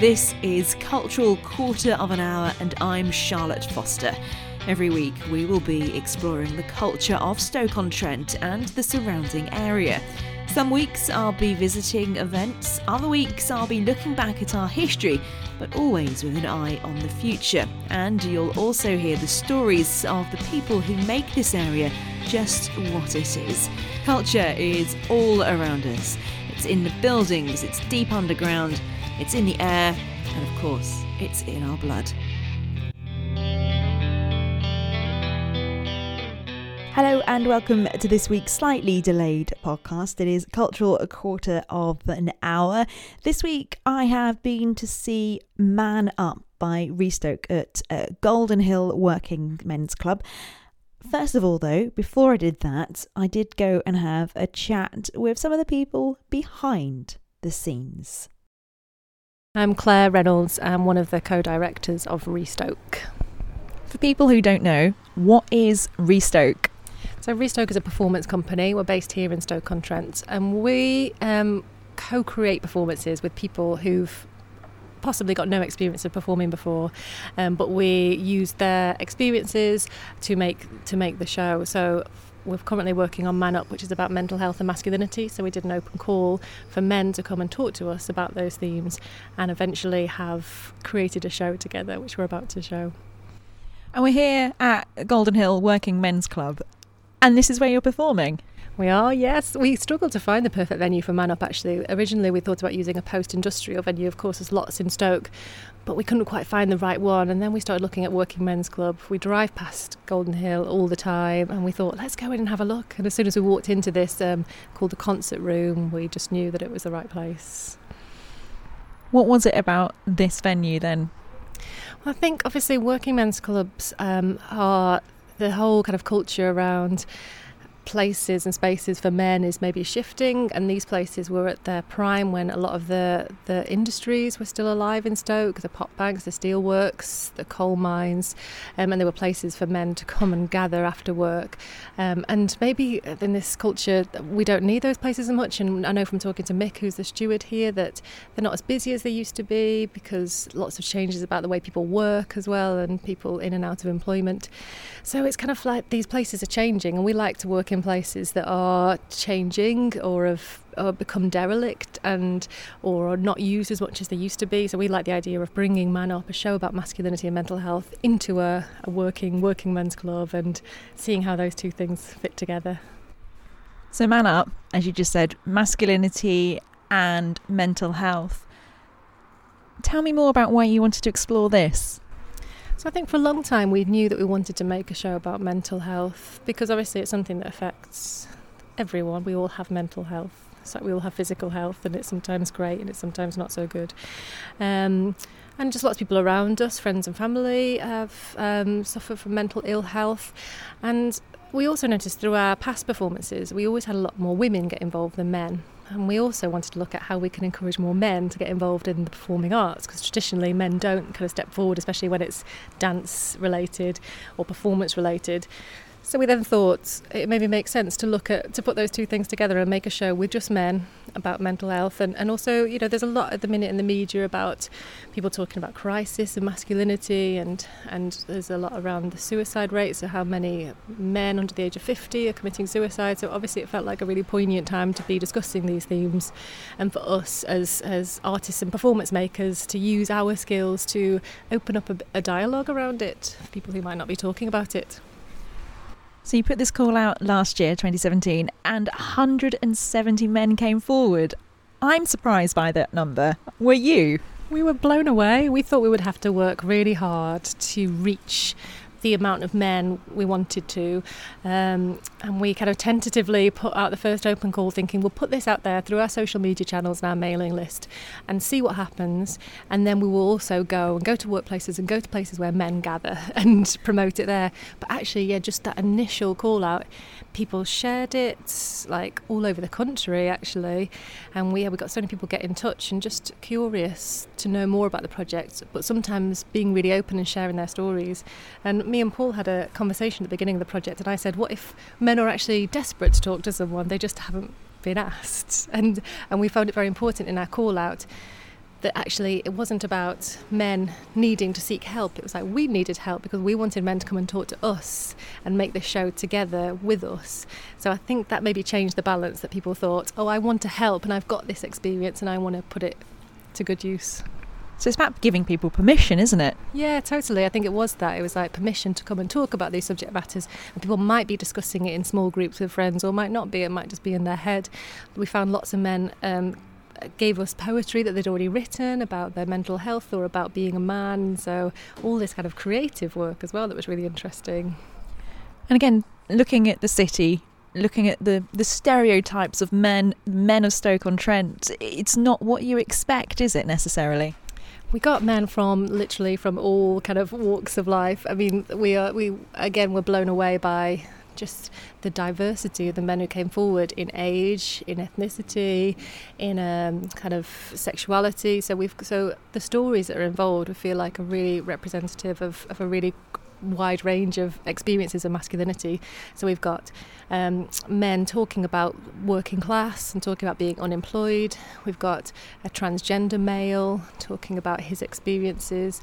This is Cultural Quarter of an Hour, and I'm Charlotte Foster. Every week, we will be exploring the culture of Stoke-on-Trent and the surrounding area. Some weeks I'll be visiting events, other weeks I'll be looking back at our history, but always with an eye on the future. And you'll also hear the stories of the people who make this area just what it is. Culture is all around us. It's in the buildings, it's deep underground, it's in the air, and of course, it's in our blood. Hello and welcome to this week's slightly delayed podcast. It is Cultural a Quarter of an Hour. This week I have been to see Man Up by Restoke at uh, Golden Hill Working Men's Club. First of all, though, before I did that, I did go and have a chat with some of the people behind the scenes. I'm Claire Reynolds. I'm one of the co directors of Restoke. For people who don't know, what is Restoke? So, Restoke is a performance company. We're based here in Stoke on Trent, and we um, co create performances with people who've possibly got no experience of performing before, um, but we use their experiences to make to make the show. So we're currently working on Man Up, which is about mental health and masculinity. So we did an open call for men to come and talk to us about those themes, and eventually have created a show together, which we're about to show. And we're here at Golden Hill Working Men's Club, and this is where you're performing. We are, yes. We struggled to find the perfect venue for Man Up actually. Originally, we thought about using a post industrial venue, of course, there's lots in Stoke, but we couldn't quite find the right one. And then we started looking at Working Men's Club. We drive past Golden Hill all the time, and we thought, let's go in and have a look. And as soon as we walked into this um, called the Concert Room, we just knew that it was the right place. What was it about this venue then? Well, I think obviously working men's clubs um, are the whole kind of culture around places and spaces for men is maybe shifting, and these places were at their prime when a lot of the, the industries were still alive in Stoke the pot banks, the steelworks, the coal mines, um, and there were places for men to come and gather after work. Um, and maybe in this culture, we don't need those places as much. And I know from talking to Mick, who's the steward here, that they're not as busy as they used to be because lots of changes about the way people work as well, and people in and out of employment. So it's kind of like these places are changing, and we like to work in places that are changing or have or become derelict and or are not used as much as they used to be. So we like the idea of bringing Man Up, a show about masculinity and mental health, into a, a working working men's club and seeing how those two things fit together. So Man Up, as you just said, masculinity and mental health. Tell me more about why you wanted to explore this. So I think for a long time we knew that we wanted to make a show about mental health because obviously it's something that affects everyone. We all have mental health. It's like we all have physical health, and it's sometimes great and it's sometimes not so good. Um, and just lots of people around us, friends and family, have um, suffered from mental ill health. And we also noticed through our past performances, we always had a lot more women get involved than men. And we also wanted to look at how we can encourage more men to get involved in the performing arts because traditionally men don't kind of step forward, especially when it's dance related or performance related. So we then thought it maybe makes sense to look at to put those two things together and make a show with just men about mental health. And, and also you know there's a lot at the minute in the media about people talking about crisis and masculinity and and there's a lot around the suicide rates so how many men under the age of 50 are committing suicide? So obviously it felt like a really poignant time to be discussing these themes. And for us as as artists and performance makers to use our skills to open up a, a dialogue around it for people who might not be talking about it so you put this call out last year, 2017, and 170 men came forward. I'm surprised by that number. Were you? We were blown away. We thought we would have to work really hard to reach the amount of men we wanted to. Um, and we kind of tentatively put out the first open call, thinking we'll put this out there through our social media channels and our mailing list and see what happens. And then we will also go and go to workplaces and go to places where men gather and promote it there. But actually, yeah, just that initial call out, people shared it like all over the country actually. And we, yeah, we got so many people get in touch and just curious to know more about the project, but sometimes being really open and sharing their stories. And me and Paul had a conversation at the beginning of the project, and I said, "What if men are actually desperate to talk to someone? They just haven't been asked." And and we found it very important in our call out that actually it wasn't about men needing to seek help. It was like we needed help because we wanted men to come and talk to us and make this show together with us. So I think that maybe changed the balance that people thought, oh, I want to help and I've got this experience and I want to put it to good use. So it's about giving people permission, isn't it? Yeah, totally. I think it was that. It was like permission to come and talk about these subject matters. And people might be discussing it in small groups with friends or might not be. It might just be in their head. We found lots of men um, gave us poetry that they'd already written about their mental health or about being a man. So all this kind of creative work as well that was really interesting. And again, looking at the city, looking at the, the stereotypes of men, men of Stoke on Trent, it's not what you expect, is it necessarily? We got men from literally from all kind of walks of life. I mean, we are we again were blown away by just the diversity of the men who came forward in age, in ethnicity, in um, kind of sexuality. So we've so the stories that are involved, we feel like are really representative of, of a really wide range of experiences of masculinity. So we've got um, men talking about working class and talking about being unemployed. We've got a transgender male talking about his experiences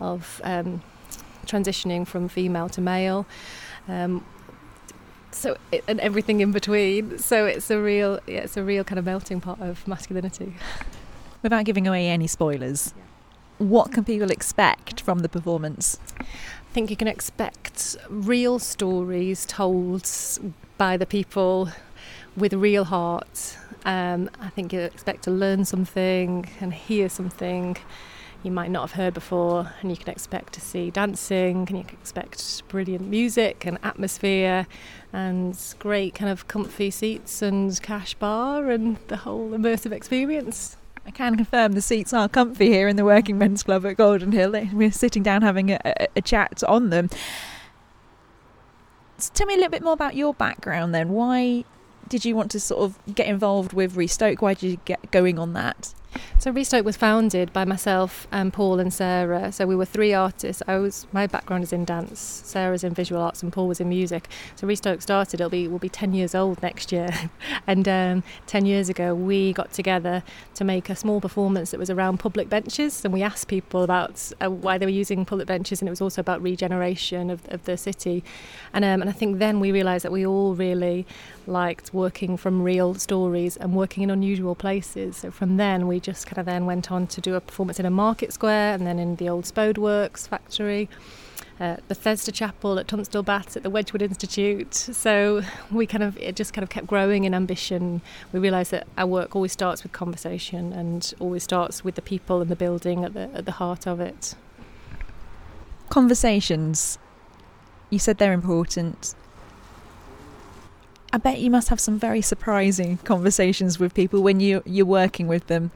of um, transitioning from female to male. Um, so it, and everything in between. So it's a real, yeah, it's a real kind of melting pot of masculinity. Without giving away any spoilers, what can people expect from the performance? Think you can expect real stories told by the people with real hearts. Um, I think you expect to learn something and hear something you might not have heard before, and you can expect to see dancing, and you can expect brilliant music and atmosphere, and great kind of comfy seats and cash bar, and the whole immersive experience. I can confirm the seats are comfy here in the Working Men's Club at Golden Hill. We're sitting down having a, a, a chat on them. So tell me a little bit more about your background then. Why did you want to sort of get involved with Restoke? Why did you get going on that? So Restoke was founded by myself and Paul and Sarah. So we were three artists. I was my background is in dance, Sarah's in visual arts, and Paul was in music. So Restoke started. It'll be will be ten years old next year, and um, ten years ago we got together to make a small performance that was around public benches, and we asked people about uh, why they were using public benches, and it was also about regeneration of, of the city, and um, and I think then we realised that we all really liked working from real stories and working in unusual places. So from then we just kind of then went on to do a performance in a market square and then in the old Spode Works factory. Uh, Bethesda Chapel at Tunstall Baths at the Wedgwood Institute. So we kind of it just kind of kept growing in ambition. We realised that our work always starts with conversation and always starts with the people and the building at the at the heart of it. Conversations. You said they're important. I bet you must have some very surprising conversations with people when you you're working with them.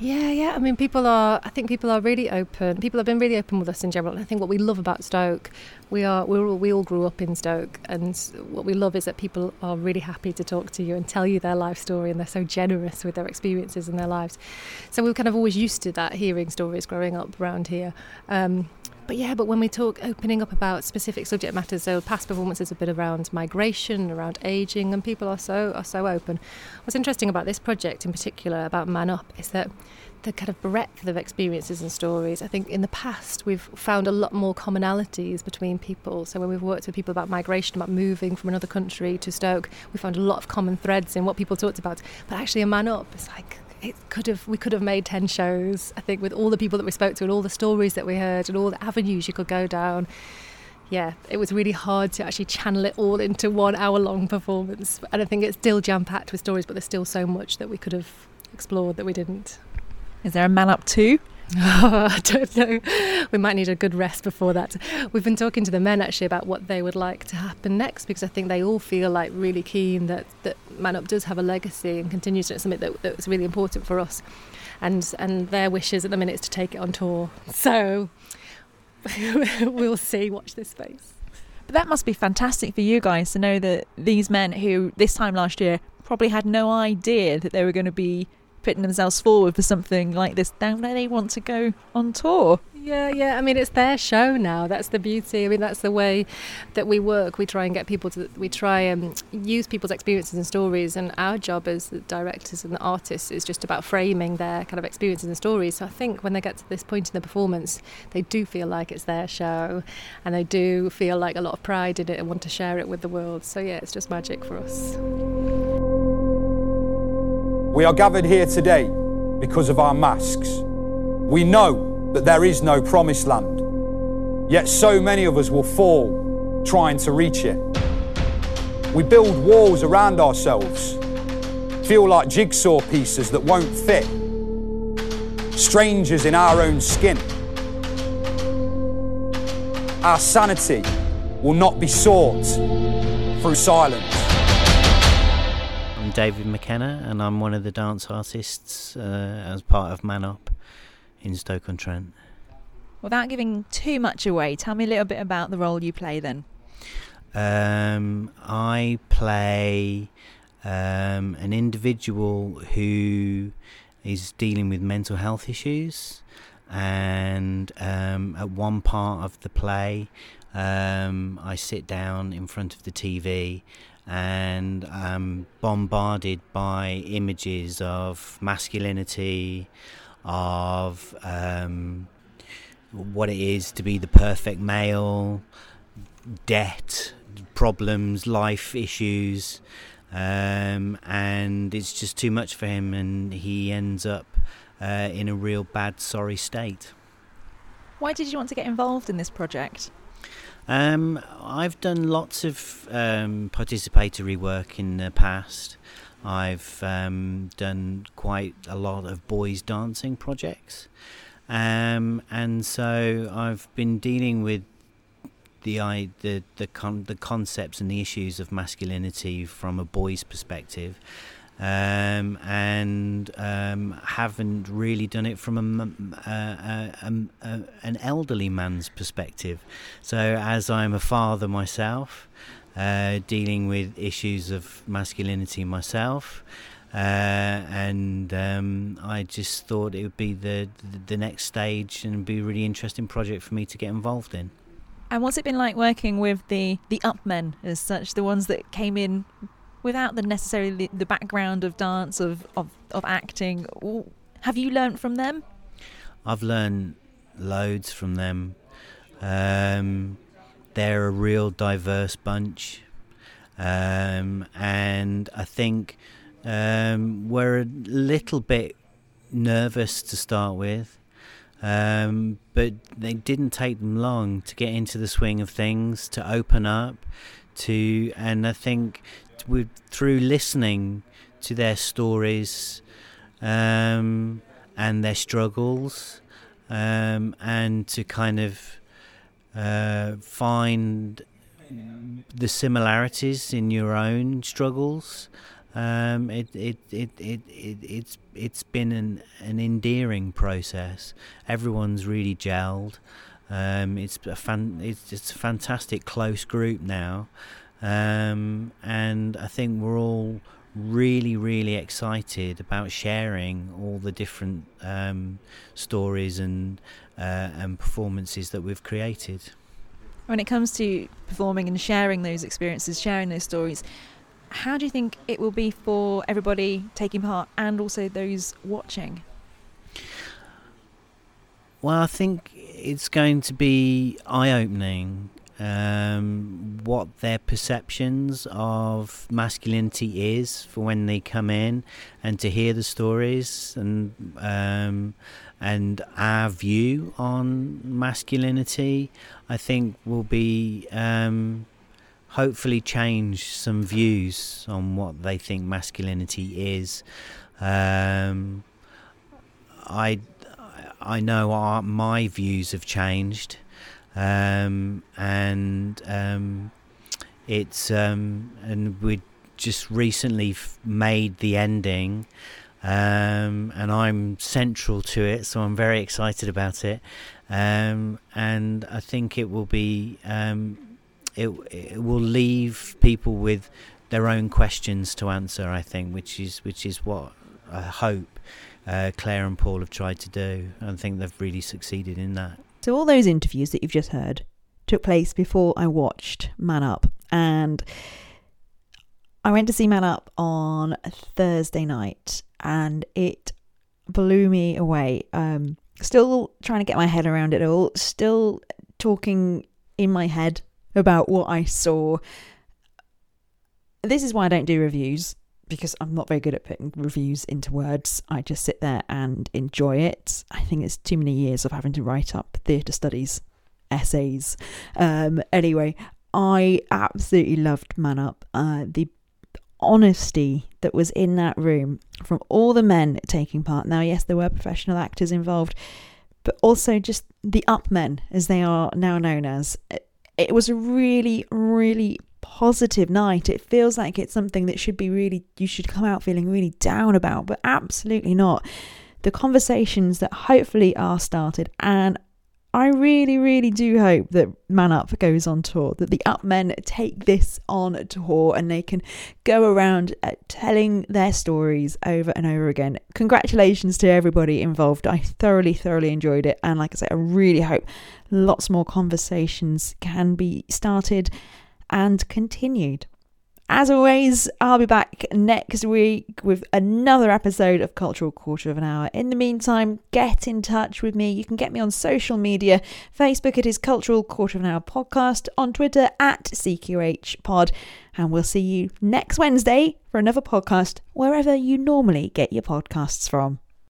Yeah, yeah. I mean, people are. I think people are really open. People have been really open with us in general. And I think what we love about Stoke, we are we all, we all grew up in Stoke, and what we love is that people are really happy to talk to you and tell you their life story, and they're so generous with their experiences and their lives. So we are kind of always used to that, hearing stories growing up around here. Um, but yeah, but when we talk opening up about specific subject matters, so past performances have been around migration, around aging, and people are so are so open. What's interesting about this project in particular, about Man Up, is that the kind of breadth of experiences and stories. I think in the past we've found a lot more commonalities between people. So when we've worked with people about migration, about moving from another country to Stoke, we found a lot of common threads in what people talked about. But actually, a Man Up is like it could have we could have made 10 shows i think with all the people that we spoke to and all the stories that we heard and all the avenues you could go down. Yeah it was really hard to actually channel it all into one hour long performance. And i think it's still jam packed with stories but there's still so much that we could have explored that we didn't. Is there a man up too Oh, I don't know. We might need a good rest before that. We've been talking to the men actually about what they would like to happen next because I think they all feel like really keen that, that Man Up does have a legacy and continues to. Something that, that's really important for us. And, and their wishes at the minute is to take it on tour. So we'll see. Watch this space. But that must be fantastic for you guys to know that these men who this time last year probably had no idea that they were going to be putting themselves forward for something like this. Now they want to go on tour. Yeah, yeah. I mean, it's their show now. That's the beauty. I mean, that's the way that we work. We try and get people to, we try and use people's experiences and stories. And our job as the directors and the artists is just about framing their kind of experiences and stories. So I think when they get to this point in the performance, they do feel like it's their show and they do feel like a lot of pride in it and want to share it with the world. So yeah, it's just magic for us. We are gathered here today because of our masks. We know that there is no promised land. Yet so many of us will fall trying to reach it. We build walls around ourselves, feel like jigsaw pieces that won't fit, strangers in our own skin. Our sanity will not be sought through silence. David McKenna, and I'm one of the dance artists uh, as part of Man Up in Stoke-on-Trent. Without giving too much away, tell me a little bit about the role you play then. Um, I play um, an individual who is dealing with mental health issues, and um, at one part of the play, um, I sit down in front of the TV and I'm bombarded by images of masculinity, of um, what it is to be the perfect male, debt, problems, life issues, um, and it's just too much for him, and he ends up uh, in a real bad, sorry state. Why did you want to get involved in this project? Um, I've done lots of um, participatory work in the past. I've um, done quite a lot of boys dancing projects, um, and so I've been dealing with the the the, con- the concepts and the issues of masculinity from a boy's perspective. Um, and um, haven't really done it from a, a, a, an elderly man's perspective. So, as I'm a father myself, uh, dealing with issues of masculinity myself. Uh, and um, I just thought it would be the, the next stage and be a really interesting project for me to get involved in. And what's it been like working with the the up men as such, the ones that came in without the necessarily the background of dance of of, of acting? Have you learnt from them? I've learned loads from them. Um, they're a real diverse bunch, um, and I think um, we're a little bit nervous to start with. Um, but they didn't take them long to get into the swing of things, to open up, to, and I think with, through listening to their stories um, and their struggles, um, and to kind of uh, find the similarities in your own struggles. Um, it, it, it, it, it, it's, it's been an, an endearing process. Everyone's really gelled. Um, it's a fan, it's, it's a fantastic close group now, um, and I think we're all really, really excited about sharing all the different um, stories and uh, and performances that we've created. When it comes to performing and sharing those experiences, sharing those stories, how do you think it will be for everybody taking part and also those watching? Well, I think it's going to be eye opening um, what their perceptions of masculinity is for when they come in, and to hear the stories and um, and our view on masculinity, I think will be um, hopefully change some views on what they think masculinity is. Um, I I know our, my views have changed um, and um, it's um, and we just recently f- made the ending, um, and I'm central to it, so I'm very excited about it, um, and I think it will be um, it it will leave people with their own questions to answer. I think, which is which is what I hope uh, Claire and Paul have tried to do. I think they've really succeeded in that. So, all those interviews that you've just heard took place before I watched Man Up. And I went to see Man Up on Thursday night and it blew me away. Um, still trying to get my head around it all, still talking in my head about what I saw. This is why I don't do reviews because I'm not very good at putting reviews into words. I just sit there and enjoy it. I think it's too many years of having to write up theatre studies essays. Um, anyway, I absolutely loved Man Up. Uh, the honesty that was in that room from all the men taking part. Now, yes, there were professional actors involved, but also just the up men, as they are now known as. It was a really, really positive night. It feels like it's something that should be really, you should come out feeling really down about, but absolutely not. The conversations that hopefully are started and I really, really do hope that Man Up goes on tour, that the Up Men take this on tour and they can go around uh, telling their stories over and over again. Congratulations to everybody involved. I thoroughly, thoroughly enjoyed it. And like I said, I really hope lots more conversations can be started and continued. As always, I'll be back next week with another episode of Cultural Quarter of an Hour. In the meantime, get in touch with me. You can get me on social media. Facebook, it is Cultural Quarter of an Hour Podcast. On Twitter, at CQH Pod. And we'll see you next Wednesday for another podcast, wherever you normally get your podcasts from.